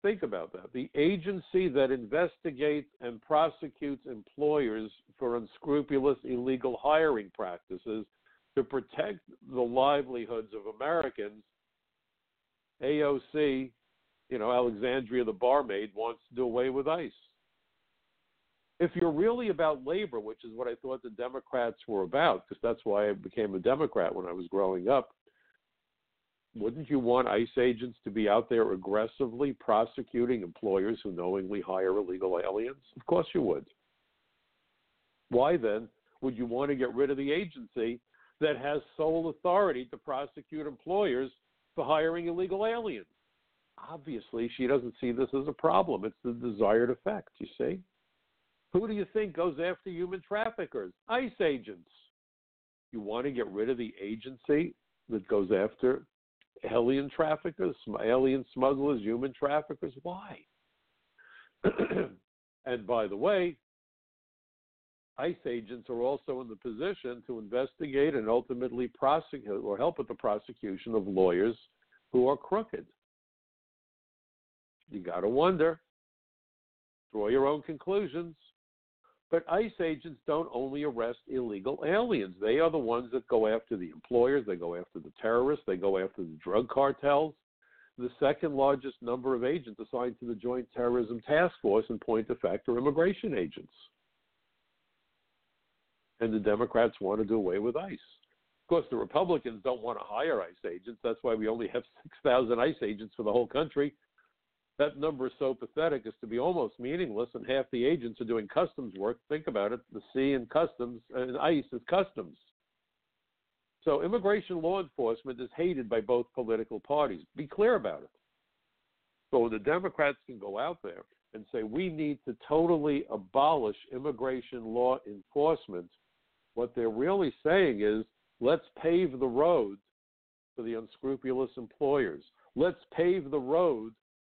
Think about that. The agency that investigates and prosecutes employers for unscrupulous illegal hiring practices to protect the livelihoods of Americans, AOC, you know, Alexandria the barmaid wants to do away with ICE. If you're really about labor, which is what I thought the Democrats were about, because that's why I became a Democrat when I was growing up, wouldn't you want ICE agents to be out there aggressively prosecuting employers who knowingly hire illegal aliens? Of course you would. Why then would you want to get rid of the agency that has sole authority to prosecute employers for hiring illegal aliens? Obviously, she doesn't see this as a problem. It's the desired effect, you see? Who do you think goes after human traffickers? ICE agents. You want to get rid of the agency that goes after alien traffickers, alien smugglers, human traffickers. Why? and by the way, ICE agents are also in the position to investigate and ultimately prosecute or help with the prosecution of lawyers who are crooked. You got to wonder. Draw your own conclusions. But ICE agents don't only arrest illegal aliens. They are the ones that go after the employers, they go after the terrorists, they go after the drug cartels. The second largest number of agents assigned to the Joint Terrorism Task Force in point of fact are immigration agents. And the Democrats want to do away with ICE. Of course, the Republicans don't want to hire ICE agents. That's why we only have 6,000 ICE agents for the whole country that number is so pathetic as to be almost meaningless, and half the agents are doing customs work. Think about it: the sea and customs, and ICE is customs. So immigration law enforcement is hated by both political parties. Be clear about it. So the Democrats can go out there and say we need to totally abolish immigration law enforcement. What they're really saying is let's pave the road for the unscrupulous employers. Let's pave the road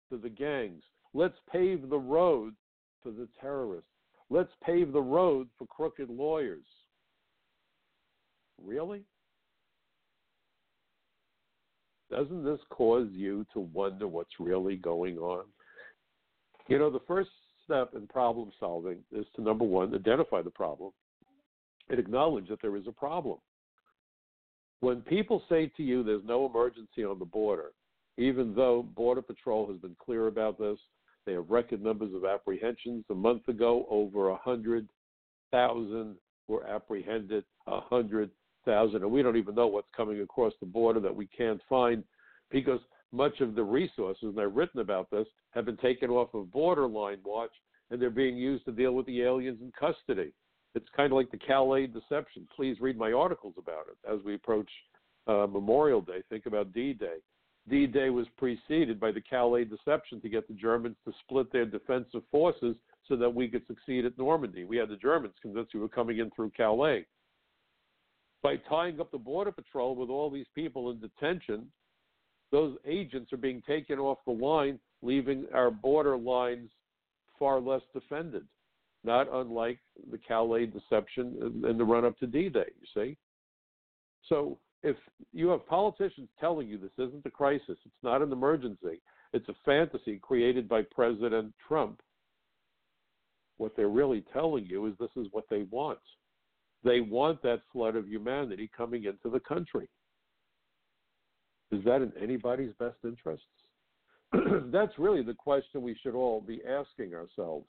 to the gangs. Let's pave the road for the terrorists. Let's pave the road for crooked lawyers. Really? Doesn't this cause you to wonder what's really going on? You know, the first step in problem solving is to number one, identify the problem and acknowledge that there is a problem. When people say to you there's no emergency on the border, even though Border Patrol has been clear about this. They have record numbers of apprehensions. A month ago, over 100,000 were apprehended, 100,000. And we don't even know what's coming across the border that we can't find because much of the resources, and I've written about this, have been taken off of Borderline Watch and they're being used to deal with the aliens in custody. It's kind of like the Calais deception. Please read my articles about it as we approach uh, Memorial Day. Think about D Day. D Day was preceded by the Calais deception to get the Germans to split their defensive forces so that we could succeed at Normandy. We had the Germans convinced we were coming in through Calais. By tying up the Border Patrol with all these people in detention, those agents are being taken off the line, leaving our border lines far less defended, not unlike the Calais deception in the run up to D Day, you see. So if you have politicians telling you this isn't a crisis, it's not an emergency, it's a fantasy created by President Trump, what they're really telling you is this is what they want. They want that flood of humanity coming into the country. Is that in anybody's best interests? That's really the question we should all be asking ourselves.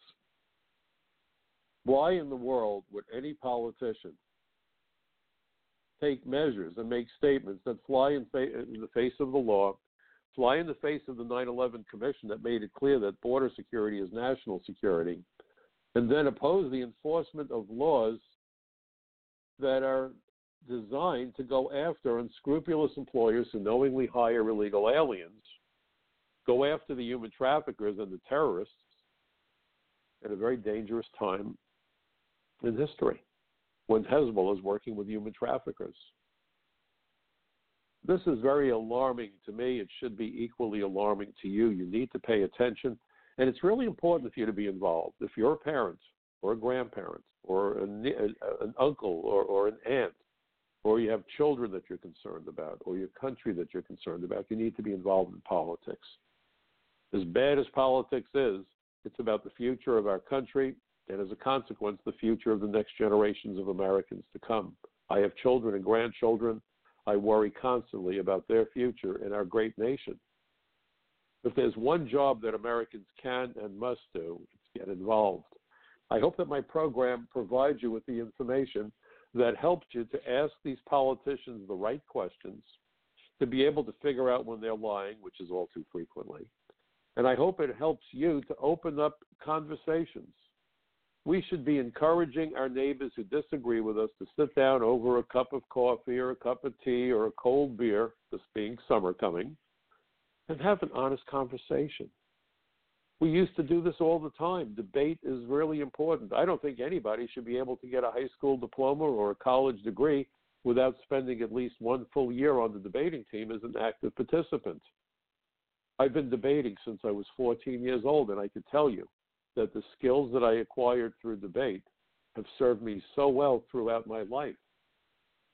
Why in the world would any politician take measures and make statements that fly in, fa- in the face of the law, fly in the face of the 9 11 Commission that made it clear that border security is national security, and then oppose the enforcement of laws that are designed to go after unscrupulous employers who knowingly hire illegal aliens, go after the human traffickers and the terrorists at a very dangerous time in history when Hezbollah is working with human traffickers. This is very alarming to me. It should be equally alarming to you. You need to pay attention. And it's really important for you to be involved. If you're a parent or a grandparent or a, an uncle or, or an aunt, or you have children that you're concerned about, or your country that you're concerned about, you need to be involved in politics. As bad as politics is, it's about the future of our country and as a consequence, the future of the next generations of Americans to come. I have children and grandchildren. I worry constantly about their future in our great nation. If there's one job that Americans can and must do, it's get involved. I hope that my program provides you with the information that helps you to ask these politicians the right questions, to be able to figure out when they're lying, which is all too frequently. And I hope it helps you to open up conversations we should be encouraging our neighbors who disagree with us to sit down over a cup of coffee or a cup of tea or a cold beer, this being summer coming, and have an honest conversation. We used to do this all the time. Debate is really important. I don't think anybody should be able to get a high school diploma or a college degree without spending at least one full year on the debating team as an active participant. I've been debating since I was 14 years old, and I could tell you that the skills that I acquired through debate have served me so well throughout my life.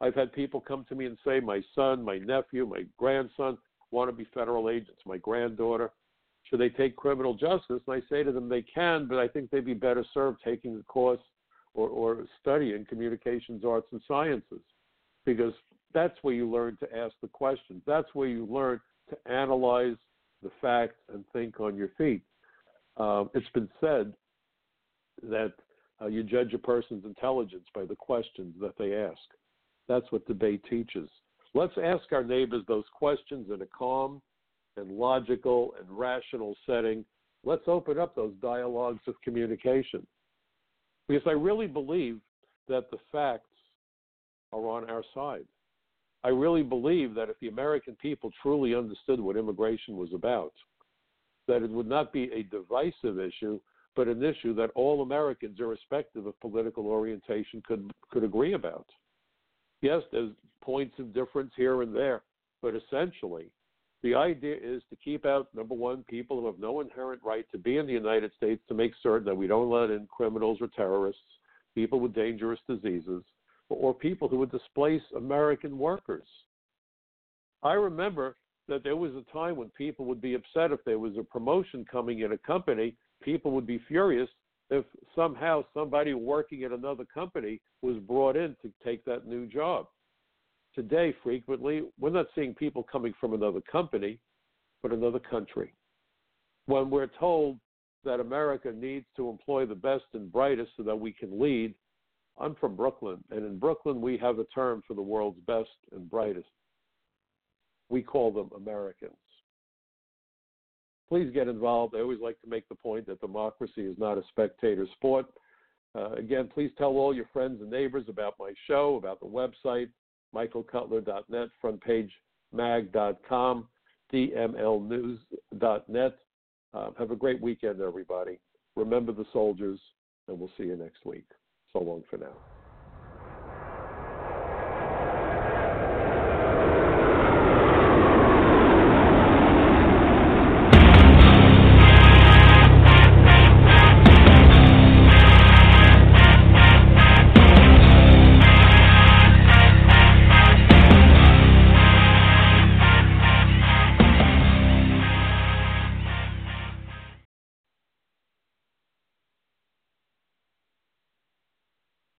I've had people come to me and say, my son, my nephew, my grandson want to be federal agents, my granddaughter. Should they take criminal justice? And I say to them, they can, but I think they'd be better served taking a course or, or studying communications arts and sciences because that's where you learn to ask the questions. That's where you learn to analyze the facts and think on your feet. Um, it's been said that uh, you judge a person's intelligence by the questions that they ask. That's what debate teaches. Let's ask our neighbors those questions in a calm and logical and rational setting. Let's open up those dialogues of communication. Because I really believe that the facts are on our side. I really believe that if the American people truly understood what immigration was about, that it would not be a divisive issue, but an issue that all Americans, irrespective of political orientation, could could agree about. Yes, there's points of difference here and there, but essentially, the idea is to keep out number one people who have no inherent right to be in the United States to make certain that we don't let in criminals or terrorists, people with dangerous diseases, or people who would displace American workers. I remember that there was a time when people would be upset if there was a promotion coming in a company. People would be furious if somehow somebody working at another company was brought in to take that new job. Today, frequently, we're not seeing people coming from another company, but another country. When we're told that America needs to employ the best and brightest so that we can lead, I'm from Brooklyn, and in Brooklyn, we have a term for the world's best and brightest we call them Americans. Please get involved. I always like to make the point that democracy is not a spectator sport. Uh, again, please tell all your friends and neighbors about my show, about the website, michaelcutler.net, frontpagemag.com, dmlnews.net. Uh, have a great weekend, everybody. Remember the soldiers, and we'll see you next week. So long for now.